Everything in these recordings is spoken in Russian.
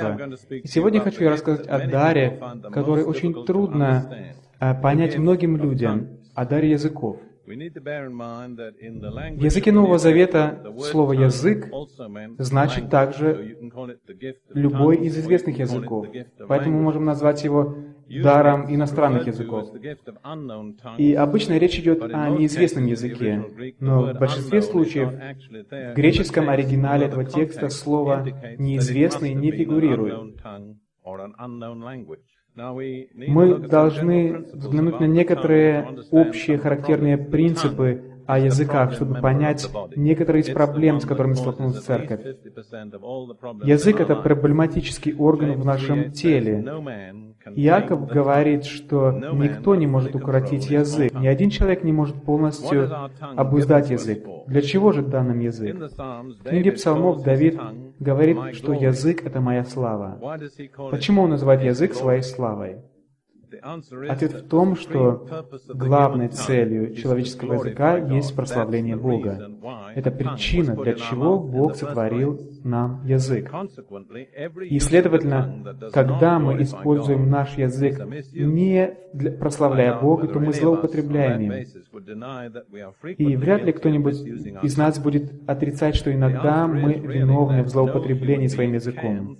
пророчества. И сегодня хочу я рассказать о даре, который очень трудно э, понять многим людям, о даре языков. В языке Нового Завета слово «язык» значит также любой из известных языков. Поэтому мы можем назвать его даром иностранных языков. И обычно речь идет о неизвестном языке, но в большинстве случаев в греческом оригинале этого текста слово «неизвестный» не фигурирует. Мы должны взглянуть на некоторые общие характерные принципы о языках, чтобы понять некоторые из проблем, с которыми столкнулась церковь. Язык — это проблематический орган в нашем теле. Иаков говорит, что никто не может укоротить язык, ни один человек не может полностью обуздать язык. Для чего же дан нам язык? В книге псалмов Давид говорит, что язык — это моя слава. Почему он называет язык своей славой? Ответ в том, что главной целью человеческого языка есть прославление Бога. Это причина, для чего Бог сотворил нам язык. И, следовательно, когда мы используем наш язык не для, прославляя Бога, то мы злоупотребляем им. И вряд ли кто-нибудь из нас будет отрицать, что иногда мы виновны в злоупотреблении своим языком.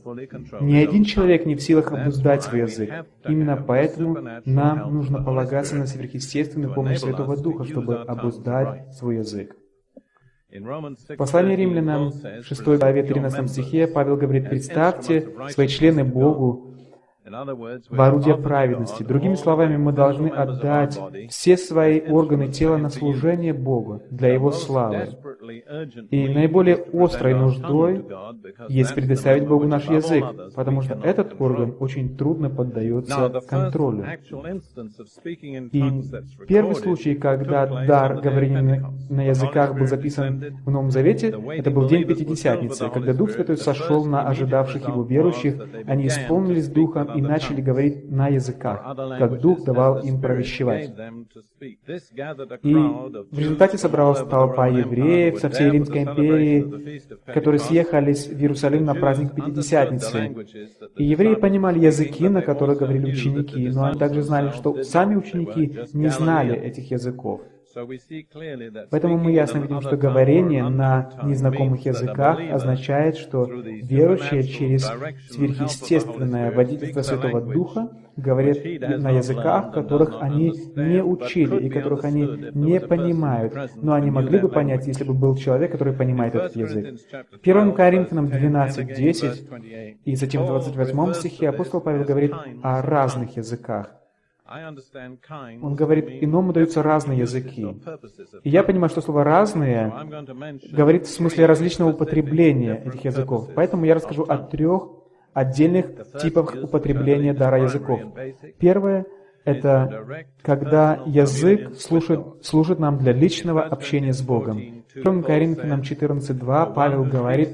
Ни один человек не в силах обуздать свой язык. Именно поэтому нам нужно полагаться на сверхъестественную помощь Святого Духа, чтобы обуздать свой язык. В послании римлянам, 6 главе 13 стихе, Павел говорит, «Представьте свои члены Богу, в орудие праведности. Другими словами, мы должны отдать все свои органы тела на служение Богу для Его славы. И наиболее острой нуждой есть предоставить Богу наш язык, потому что этот орган очень трудно поддается контролю. И первый случай, когда дар говорения на языках был записан в Новом Завете, это был день Пятидесятницы, когда Дух Святой сошел на ожидавших Его верующих, они исполнились Духом и начали говорить на языках, как Дух давал им провещевать. И в результате собралась толпа евреев со всей Римской империи, которые съехались в Иерусалим на праздник Пятидесятницы. И евреи понимали языки, на которых говорили ученики, но они также знали, что сами ученики не знали этих языков. Поэтому мы ясно видим, что говорение на незнакомых языках означает, что верующие через сверхъестественное водительство Святого Духа говорят на языках, которых они не учили и которых они не понимают, но они могли бы понять, если бы был человек, который понимает этот язык. В 1 Коринфянам 12.10 и затем в 28 стихе апостол Павел говорит о разных языках. Он говорит, иному даются разные языки. И я понимаю, что слово «разные» говорит в смысле различного употребления этих языков. Поэтому я расскажу о трех отдельных типах употребления дара языков. Первое — это когда язык служит, служит нам для личного общения с Богом. 1 Коринфянам 14.2 Павел говорит,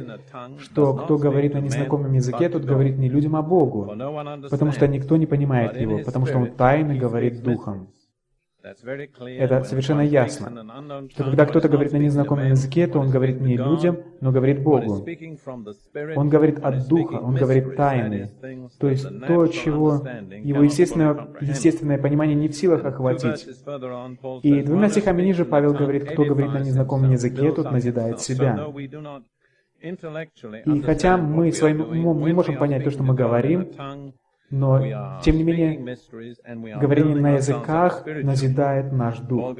что кто говорит на незнакомом языке, тот говорит не людям, а Богу, потому что никто не понимает его, потому что он тайно говорит Духом. Это совершенно ясно, что когда кто-то говорит на незнакомом языке, то он говорит не людям, но говорит Богу. Он говорит от Духа, он говорит тайны, то есть то, чего его естественное, естественное понимание не в силах охватить. И двумя стихами ниже Павел говорит, кто говорит на незнакомом языке, тот назидает себя. И хотя мы своим умом не можем понять то, что мы говорим, но, тем не менее, говорение на языках назидает наш дух.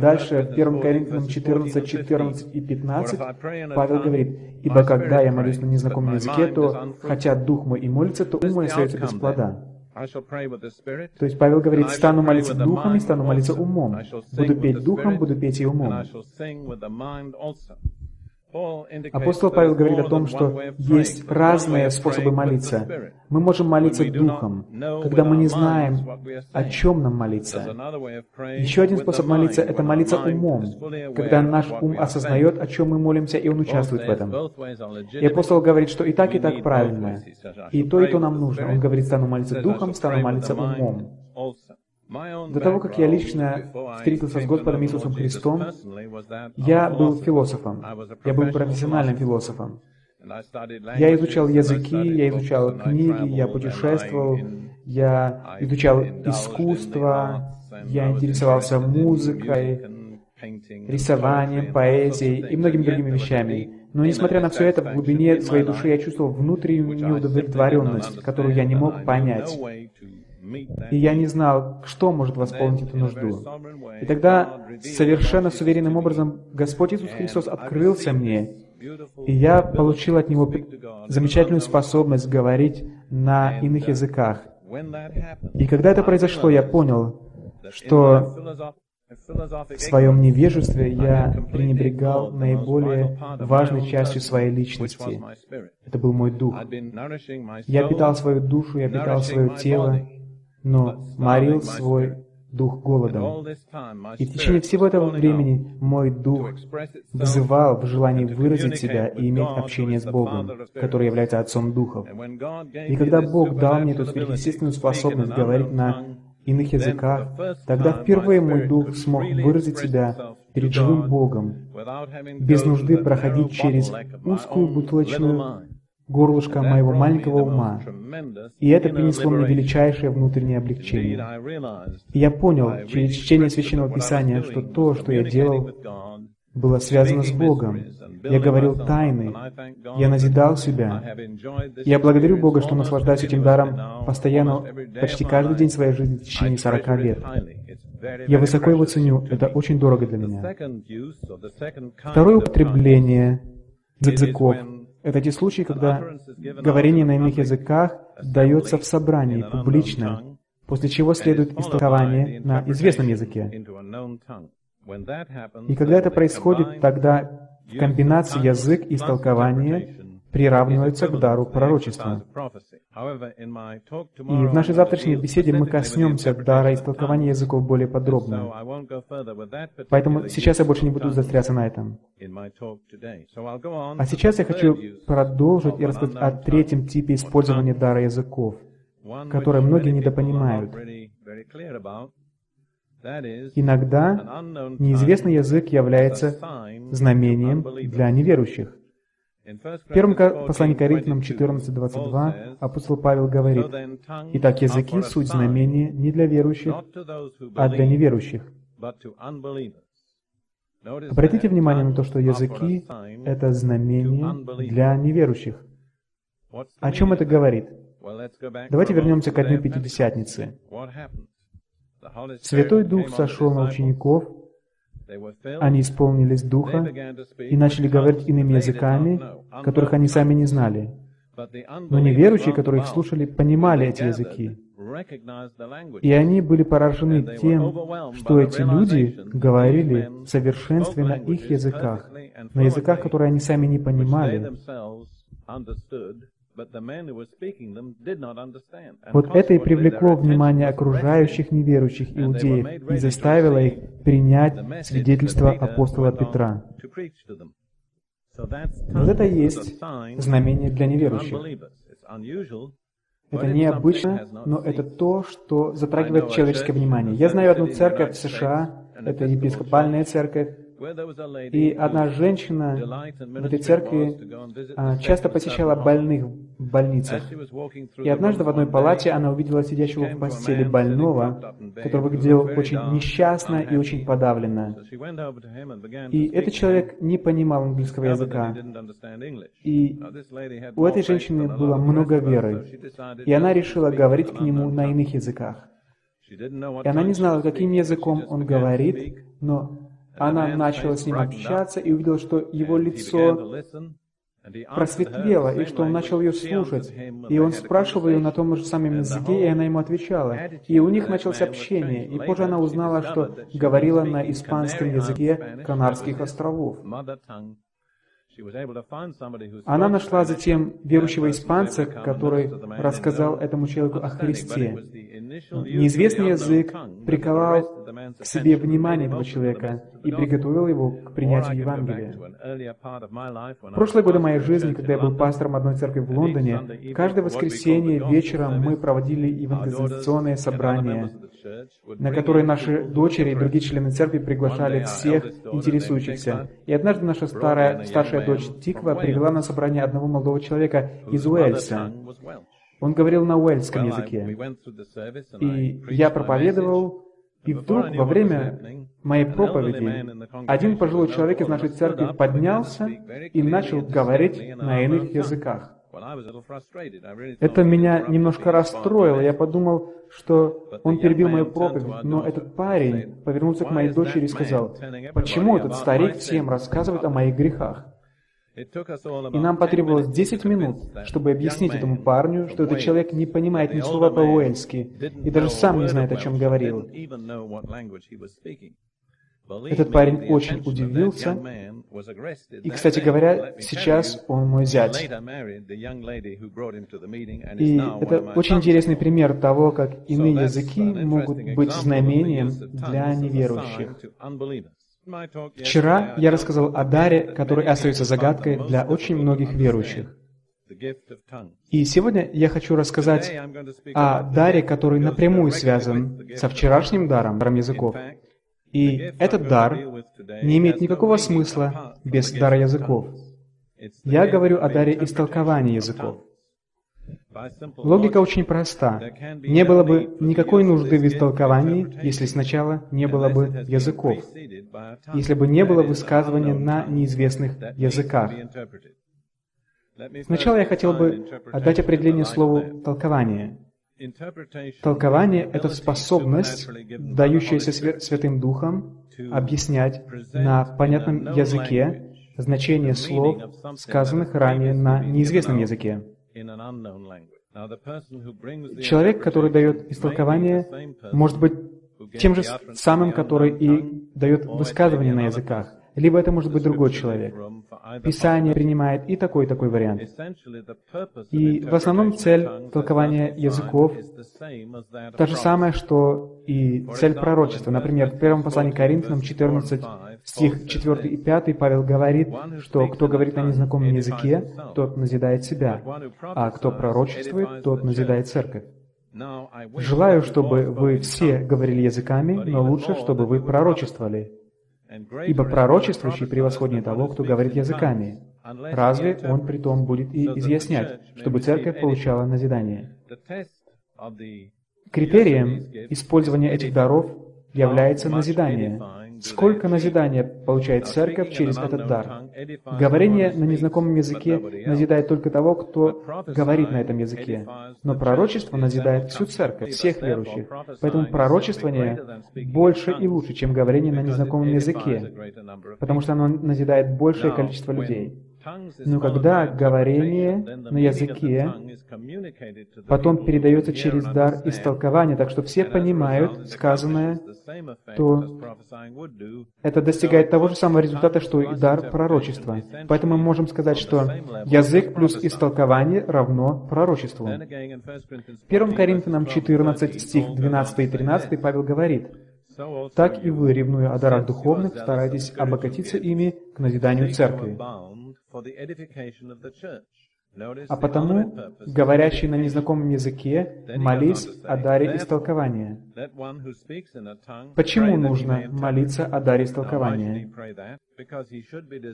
Дальше, в 1 Коринфянам 14, 14 и 15, Павел говорит, «Ибо когда я молюсь на незнакомом языке, то, хотя дух мой и молится, то ум мой остается без плода». То есть Павел говорит, стану молиться духом и стану молиться умом. Буду петь духом, буду петь и умом. Апостол Павел говорит о том, что есть разные способы молиться. Мы можем молиться духом, когда мы не знаем, о чем нам молиться. Еще один способ молиться — это молиться умом, когда наш ум осознает, о чем мы молимся, и он участвует в этом. И апостол говорит, что и так, и так правильно. И то, и то нам нужно. Он говорит, стану молиться духом, стану молиться умом. До того, как я лично встретился с Господом Иисусом Христом, я был философом. Я был профессиональным философом. Я изучал языки, я изучал книги, я путешествовал, я изучал искусство, я интересовался музыкой, рисованием, поэзией и многими другими вещами. Но несмотря на все это, в глубине своей души я чувствовал внутреннюю удовлетворенность, которую я не мог понять. И я не знал, что может восполнить эту нужду. И тогда совершенно с уверенным образом Господь Иисус Христос открылся мне, и я получил от Него замечательную способность говорить на иных языках. И когда это произошло, я понял, что в своем невежестве я пренебрегал наиболее важной частью своей личности. Это был мой дух. Я питал свою душу, я питал свое тело, но морил свой дух голодом. И в течение всего этого времени мой дух вызывал в желании выразить себя и иметь общение с Богом, который является Отцом Духов. И когда Бог дал мне эту сверхъестественную способность говорить на иных языках, тогда впервые мой дух смог выразить себя перед живым Богом, без нужды проходить через узкую бутылочную горлышко моего маленького ума. И это принесло мне величайшее внутреннее облегчение. И я понял через чтение Священного Писания, что то, что я делал, было связано с Богом. Я говорил тайны. Я назидал себя. Я благодарю Бога, что наслаждаюсь этим даром постоянно, почти каждый день своей жизни в течение 40 лет. Я высоко его ценю. Это очень дорого для меня. Второе употребление языков — это те случаи, когда говорение на иных языках дается в собрании, публично, после чего следует истолкование на известном языке. И когда это происходит, тогда в комбинации язык и истолкование приравниваются к дару пророчества. И в нашей завтрашней беседе мы коснемся дара истолкования языков более подробно. Поэтому сейчас я больше не буду застряться на этом. А сейчас я хочу продолжить и рассказать о третьем типе использования дара языков, который многие недопонимают. Иногда неизвестный язык является знамением для неверующих. В первом послании Коринфянам 14.22 апостол Павел говорит, «Итак, языки — суть знамения не для верующих, а для неверующих». Обратите внимание на то, что языки — это знамение для неверующих. О чем это говорит? Давайте вернемся к Дню Пятидесятницы. Святой Дух сошел на учеников, они исполнились Духа и начали говорить иными языками, которых они сами не знали. Но неверующие, которые их слушали, понимали эти языки. И они были поражены тем, что эти люди говорили в совершенстве на их языках, на языках, которые они сами не понимали. Вот это и привлекло внимание окружающих неверующих иудеев и заставило их принять свидетельство апостола Петра. Вот это и есть знамение для неверующих. Это необычно, но это то, что затрагивает человеческое внимание. Я знаю одну церковь в США, это епископальная церковь, и одна женщина в этой церкви а, часто посещала больных в больницах. И однажды в одной палате она увидела сидящего в постели больного, который выглядел очень несчастно и очень подавленно. И этот человек не понимал английского языка. И у этой женщины было много веры. И она решила говорить к нему на иных языках. И она не знала, каким языком он говорит, но она начала с ним общаться и увидела, что его лицо просветлело, и что он начал ее слушать. И он спрашивал ее на том же самом языке, и она ему отвечала. И у них началось общение. И позже она узнала, что говорила на испанском языке Канарских островов. Она нашла затем верующего испанца, который рассказал этому человеку о Христе. Неизвестный язык приковал к себе внимание этого человека и приготовил его к принятию Евангелия. В прошлые годы моей жизни, когда я был пастором одной церкви в Лондоне, каждое воскресенье вечером мы проводили евангелизационные собрания, на которые наши дочери и другие члены церкви приглашали всех интересующихся. И однажды наша старая, старшая дочь Тиква привела на собрание одного молодого человека из Уэльса. Он говорил на уэльском языке. И я проповедовал, и вдруг во время моей проповеди один пожилой человек из нашей церкви поднялся и начал говорить на иных языках. Это меня немножко расстроило. Я подумал, что он перебил мою проповедь, но этот парень повернулся к моей дочери и сказал, «Почему этот старик всем рассказывает о моих грехах?» И нам потребовалось 10 минут, чтобы объяснить этому парню, что этот человек не понимает ни слова по-уэльски и даже сам не знает, о чем говорил. Этот парень очень удивился, и, кстати говоря, сейчас он мой зять. И это очень интересный пример того, как иные языки могут быть знамением для неверующих. Вчера я рассказал о даре, который остается загадкой для очень многих верующих. И сегодня я хочу рассказать о даре, который напрямую связан со вчерашним даром, даром языков. И этот дар не имеет никакого смысла без дара языков. Я говорю о даре истолкования языков. Логика очень проста. Не было бы никакой нужды в истолковании, если сначала не было бы языков, если бы не было высказывания на неизвестных языках. Сначала я хотел бы отдать определение слову «толкование». Толкование — это способность, дающаяся Святым Духом, объяснять на понятном языке значение слов, сказанных ранее на неизвестном языке. Человек, который дает истолкование, может быть тем же самым, который и дает высказывание на языках. Либо это может быть другой человек. Писание принимает и такой, и такой вариант. И в основном цель толкования языков та же самая, что и цель пророчества. Например, в первом послании Коринфянам 14, стих 4 и 5 Павел говорит, что кто говорит на незнакомом языке, тот назидает себя, а кто пророчествует, тот назидает церковь. Желаю, чтобы вы все говорили языками, но лучше, чтобы вы пророчествовали. Ибо пророчествующий превосходнее того, кто говорит языками. Разве он при том будет и изъяснять, чтобы церковь получала назидание? Критерием использования этих даров является назидание. Сколько назидания получает церковь через этот дар? Говорение на незнакомом языке назидает только того, кто говорит на этом языке. Но пророчество назидает всю церковь, всех верующих. Поэтому пророчествование больше и лучше, чем говорение на незнакомом языке, потому что оно назидает большее количество людей. Но когда говорение на языке потом передается через дар истолкования, так что все понимают сказанное, то это достигает того же самого результата, что и дар пророчества. Поэтому мы можем сказать, что язык плюс истолкование равно пророчеству. В 1 Коринфянам 14, стих 12 и 13 Павел говорит, «Так и вы, ревнуя о дарах духовных, старайтесь обогатиться ими к назиданию церкви». А потому, говорящий на незнакомом языке, молись о даре истолкования. Почему нужно молиться о даре истолкования?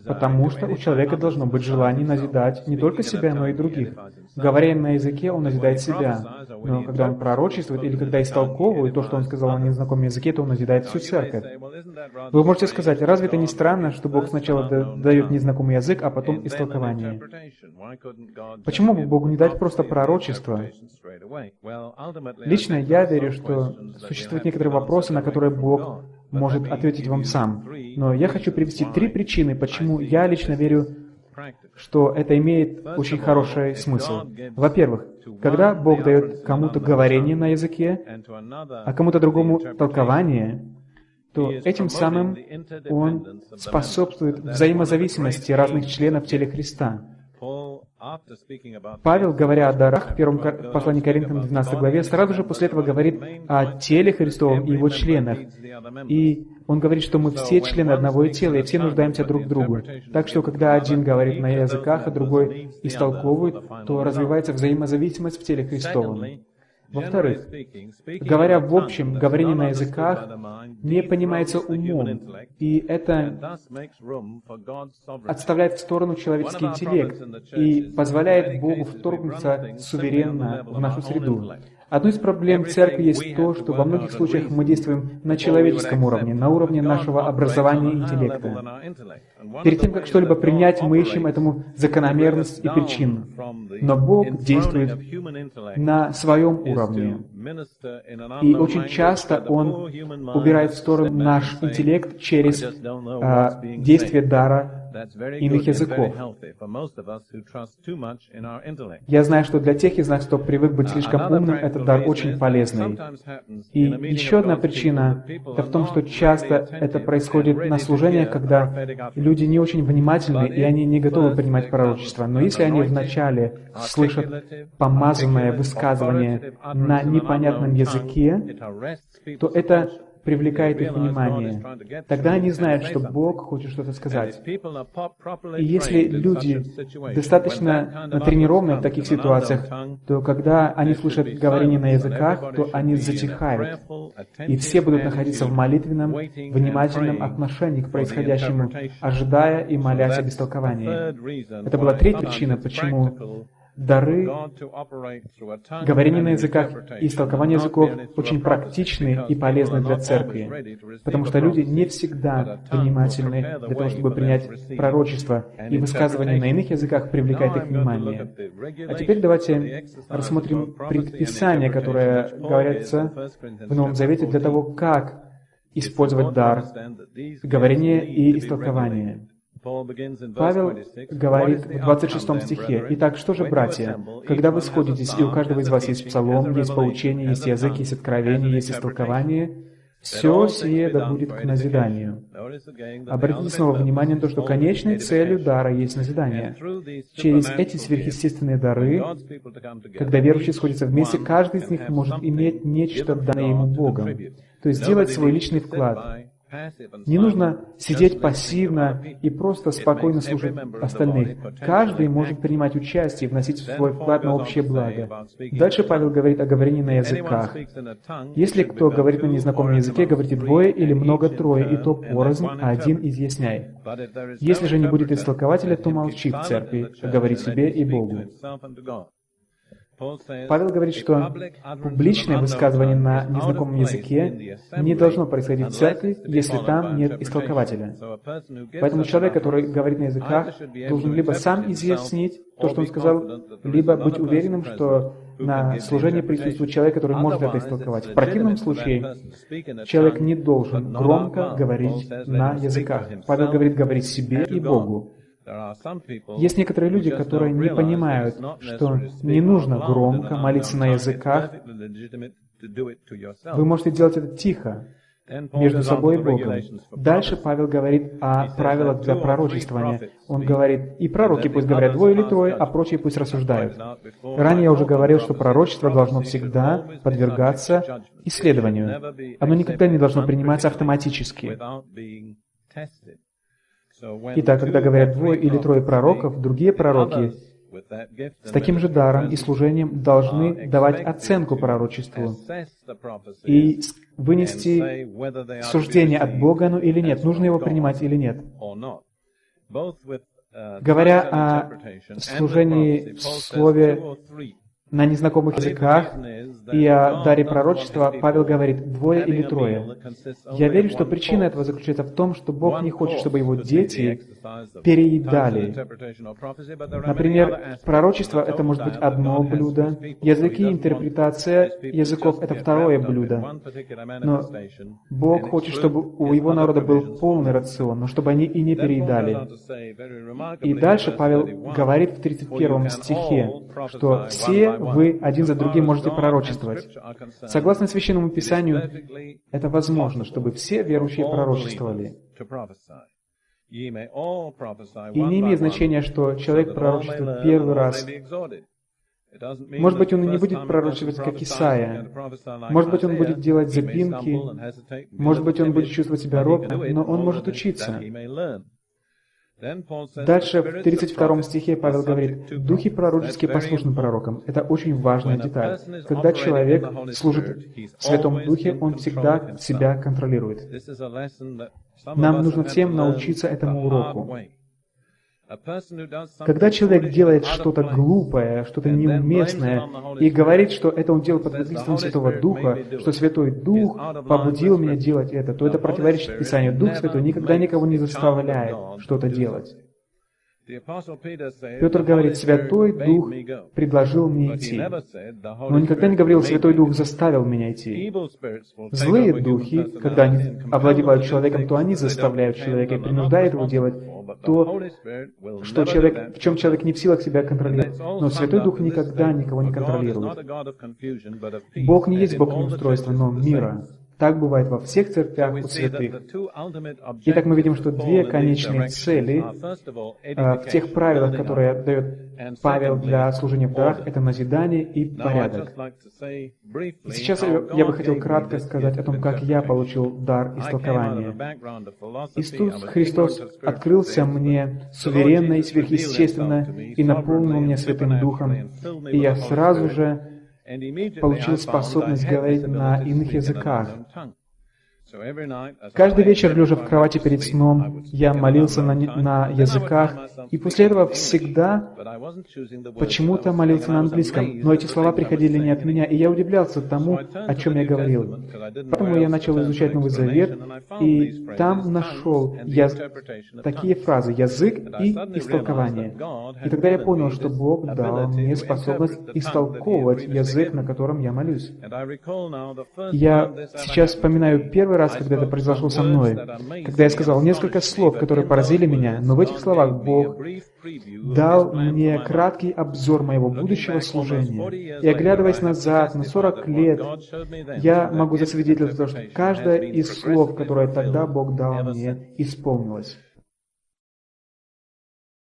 Потому что у человека должно быть желание назидать не только себя, но и других. Говоря на языке, он назидает себя. Но когда он пророчествует или когда истолковывает то, что он сказал на незнакомом языке, то он назидает всю церковь. Вы можете сказать, разве это не странно, что Бог сначала дает незнакомый язык, а потом истолкование? Почему бы Богу не дать просто пророчество? Лично я верю, что существуют некоторые вопросы, на которые Бог может ответить вам сам. Но я хочу привести три причины, почему я лично верю, что это имеет очень хороший смысл. Во-первых, когда Бог дает кому-то говорение на языке, а кому-то другому толкование, то этим самым Он способствует взаимозависимости разных членов тела Христа. Павел, говоря о дарах в первом послании Коринфянам 12 главе, сразу же после этого говорит о теле Христовом и его членах. И он говорит, что мы все члены одного тела, и все нуждаемся друг в другу. Так что, когда один говорит на языках, а другой истолковывает, то развивается взаимозависимость в теле Христовом. Во-вторых, говоря в общем, говорение на языках не понимается умом, и это отставляет в сторону человеческий интеллект и позволяет Богу вторгнуться суверенно в нашу среду. Одной из проблем церкви есть то, что во многих случаях мы действуем на человеческом уровне, на уровне нашего образования и интеллекта. Перед тем, как что-либо принять, мы ищем этому закономерность и причину. Но Бог действует на своем уровне. И очень часто Он убирает в сторону наш интеллект через а, действие дара иных языков. Я знаю, что для тех из нас, кто привык быть слишком умным, этот дар очень полезный. И еще одна причина — это в том, что часто это происходит на служениях, когда люди не очень внимательны, и они не готовы принимать пророчество. Но если они вначале слышат помазанное высказывание на непонятном языке, то это привлекает их внимание. Тогда они знают, что Бог хочет что-то сказать. И если люди достаточно натренированы в таких ситуациях, то когда они слышат говорение на языках, то они затихают. И все будут находиться в молитвенном, внимательном отношении к происходящему, ожидая и молясь об истолковании. Это была третья причина, почему дары, говорение на языках и истолкование языков очень практичны и полезны для церкви, потому что люди не всегда внимательны для того, чтобы принять пророчество, и высказывание на иных языках привлекает их внимание. А теперь давайте рассмотрим предписания, которые говорятся в Новом Завете для того, как использовать дар говорения и истолкования. Павел говорит в 26 стихе, «Итак, что же, братья, когда вы сходитесь, и у каждого из вас есть псалом, есть поучение, есть язык, есть откровение, есть истолкование, все сие да будет к назиданию». Обратите снова внимание на то, что конечной целью дара есть назидание. Через эти сверхъестественные дары, когда верующие сходятся вместе, каждый из них может иметь нечто данное ему Богом, то есть сделать свой личный вклад, не нужно сидеть пассивно и просто спокойно слушать остальных. Каждый может принимать участие и вносить свой вклад на общее благо. Дальше Павел говорит о говорении на языках. Если кто говорит на незнакомом языке, говорите двое или много трое, и то порознь, а один изъясняй. Если же не будет истолкователя, то молчи в церкви, говори себе и Богу. Павел говорит, что публичное высказывание на незнакомом языке не должно происходить в церкви, если там нет истолкователя. Поэтому человек, который говорит на языках, должен либо сам изъяснить то, что он сказал, либо быть уверенным, что на служении присутствует человек, который может это истолковать. В противном случае человек не должен громко говорить на языках. Павел говорит говорить себе и Богу. Есть некоторые люди, которые не понимают, что не нужно громко молиться на языках. Вы можете делать это тихо, между собой и Богом. Дальше Павел говорит о правилах для пророчествования. Он говорит, и пророки пусть говорят двое или трое, а прочие пусть рассуждают. Ранее я уже говорил, что пророчество должно всегда подвергаться исследованию. Оно никогда не должно приниматься автоматически. Итак, когда говорят двое или трое пророков, другие пророки с таким же даром и служением должны давать оценку пророчеству и вынести суждение от Бога ну или нет, нужно его принимать или нет. Говоря о служении в слове на незнакомых языках и о даре пророчества, Павел говорит «двое или трое». Я верю, что причина этого заключается в том, что Бог не хочет, чтобы его дети переедали. Например, пророчество — это может быть одно блюдо, языки, интерпретация языков — это второе блюдо. Но Бог хочет, чтобы у его народа был полный рацион, но чтобы они и не переедали. И дальше Павел говорит в 31 стихе, что все вы один за другим можете пророчествовать. Согласно Священному Писанию, это возможно, чтобы все верующие пророчествовали. И не имеет значения, что человек пророчествует первый раз. Может быть, он не будет пророчествовать, как Исаия. Может быть, он будет делать запинки. Может быть, он будет чувствовать себя робко, но он может учиться. Дальше в 32 стихе Павел говорит, «Духи пророческие послушны пророкам». Это очень важная деталь. Когда человек служит в Святом Духе, он всегда себя контролирует. Нам нужно всем научиться этому уроку. Когда человек делает что-то глупое, что-то неуместное, и говорит, что это он делал под воздействием Святого Духа, что Святой Дух побудил меня делать это, то это противоречит Писанию. Дух Святой никогда никого не заставляет что-то делать. Петр говорит, Святой Дух предложил мне идти. Но никогда не говорил, Святой Дух заставил меня идти. Злые духи, когда они овладевают человеком, то они заставляют человека и принуждают его делать то, что человек, в чем человек не в силах себя контролировать. Но Святой Дух никогда никого не контролирует. Бог не есть Бог неустройства, но мира. Так бывает во всех церквях у святых. Итак, мы видим, что две конечные цели э, в тех правилах, которые дает Павел для служения в дарах, это назидание и порядок. И сейчас я бы хотел кратко сказать о том, как я получил дар истолкования. Иисус Христос открылся мне суверенно и сверхъестественно и наполнил меня Святым Духом, и я сразу же получил способность говорить на иных языках. Каждый вечер, лежа в кровати перед сном, я молился на, на языках, и после этого всегда почему-то молился на английском. Но эти слова приходили не от меня, и я удивлялся тому, о чем я говорил. Поэтому я начал изучать Новый Завет, и там нашел я... такие фразы «язык» и «истолкование». И тогда я понял, что Бог дал мне способность истолковывать язык, на котором я молюсь. Я сейчас вспоминаю первый раз, раз, когда это произошло со мной, когда я сказал несколько слов, которые поразили меня, но в этих словах Бог дал мне краткий обзор моего будущего служения. И оглядываясь назад на 40 лет, я могу засвидетельствовать, что каждое из слов, которое тогда Бог дал мне, исполнилось.